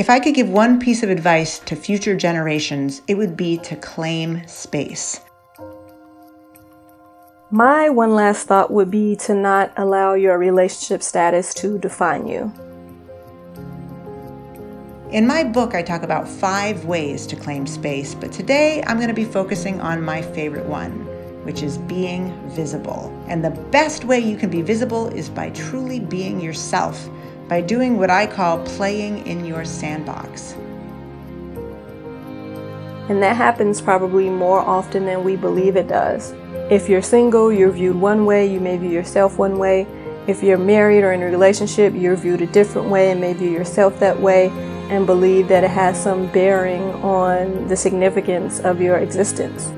If I could give one piece of advice to future generations, it would be to claim space. My one last thought would be to not allow your relationship status to define you. In my book, I talk about five ways to claim space, but today I'm going to be focusing on my favorite one, which is being visible. And the best way you can be visible is by truly being yourself, by doing what I call playing in your sandbox. And that happens probably more often than we believe it does. If you're single, you're viewed one way, you may view yourself one way. If you're married or in a relationship, you're viewed a different way and may view yourself that way and believe that it has some bearing on the significance of your existence.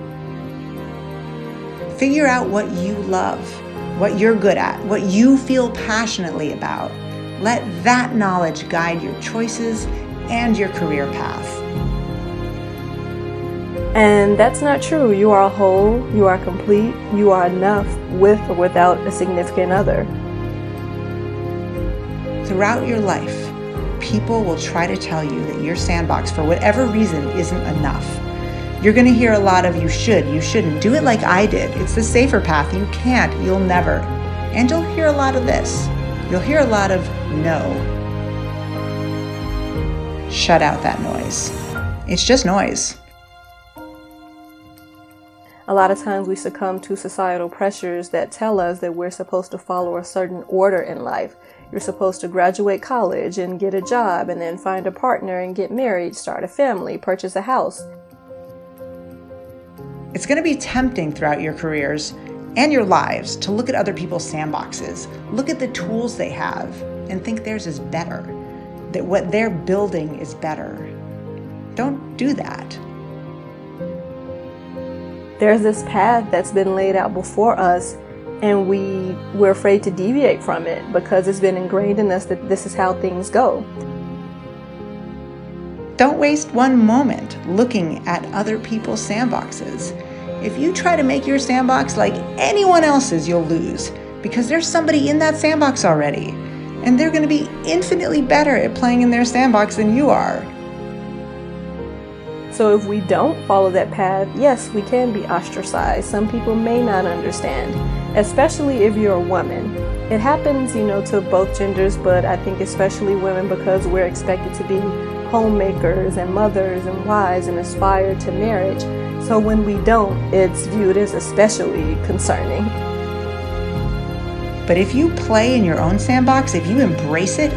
Figure out what you love, what you're good at, what you feel passionately about. Let that knowledge guide your choices and your career path. And that's not true. You are whole, you are complete, you are enough with or without a significant other. Throughout your life, people will try to tell you that your sandbox, for whatever reason, isn't enough. You're going to hear a lot of you should, you shouldn't. Do it like I did. It's the safer path. You can't, you'll never. And you'll hear a lot of this. You'll hear a lot of no. Shut out that noise. It's just noise. A lot of times we succumb to societal pressures that tell us that we're supposed to follow a certain order in life. You're supposed to graduate college and get a job and then find a partner and get married, start a family, purchase a house. It's going to be tempting throughout your careers and your lives to look at other people's sandboxes, look at the tools they have, and think theirs is better, that what they're building is better. Don't do that there's this path that's been laid out before us and we we're afraid to deviate from it because it's been ingrained in us that this is how things go. Don't waste one moment looking at other people's sandboxes. If you try to make your sandbox like anyone else's, you'll lose because there's somebody in that sandbox already. And they're going to be infinitely better at playing in their sandbox than you are. So if we don't follow that path, yes, we can be ostracized. Some people may not understand, especially if you're a woman. It happens, you know, to both genders, but I think especially women because we're expected to be homemakers and mothers and wives and aspire to marriage. So when we don't, it's viewed as especially concerning. But if you play in your own sandbox, if you embrace it,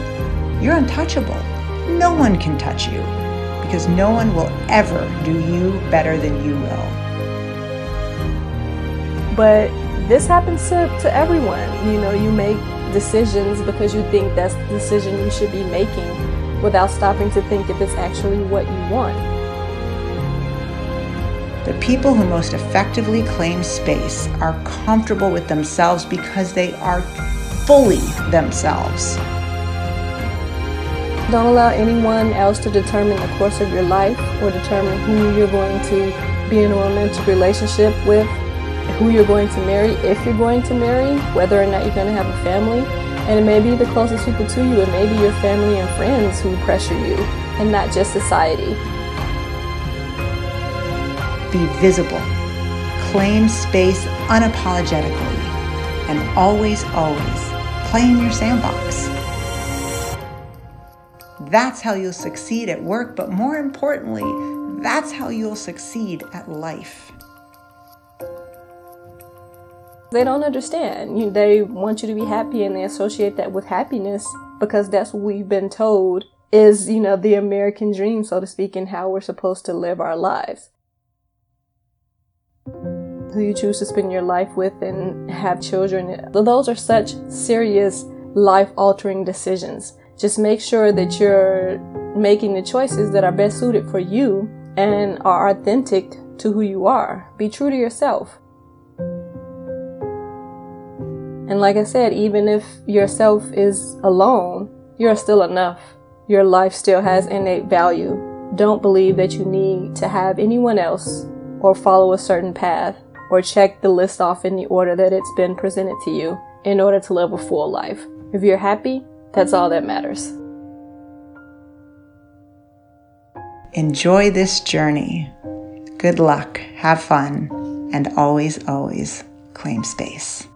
you're untouchable. No one can touch you because no one will ever do you better than you will. But this happens to, to everyone. You know, you make decisions because you think that's the decision you should be making without stopping to think if it's actually what you want. The people who most effectively claim space are comfortable with themselves because they are fully themselves. Don't allow anyone else to determine the course of your life or determine who you're going to be in a romantic relationship with, who you're going to marry, if you're going to marry, whether or not you're going to have a family. And it may be the closest people to you, it may be your family and friends who pressure you, and not just society. Be visible. Claim space unapologetically. And always, always play in your sandbox. That's how you'll succeed at work, but more importantly, that's how you'll succeed at life. They don't understand. You, they want you to be happy and they associate that with happiness because that's what we've been told is, you know, the American dream, so to speak, and how we're supposed to live our lives. Who you choose to spend your life with and have children, those are such serious life altering decisions just make sure that you're making the choices that are best suited for you and are authentic to who you are. Be true to yourself. And like I said, even if yourself is alone, you're still enough. Your life still has innate value. Don't believe that you need to have anyone else or follow a certain path or check the list off in the order that it's been presented to you in order to live a full life. If you're happy, that's all that matters. Enjoy this journey. Good luck, have fun, and always, always claim space.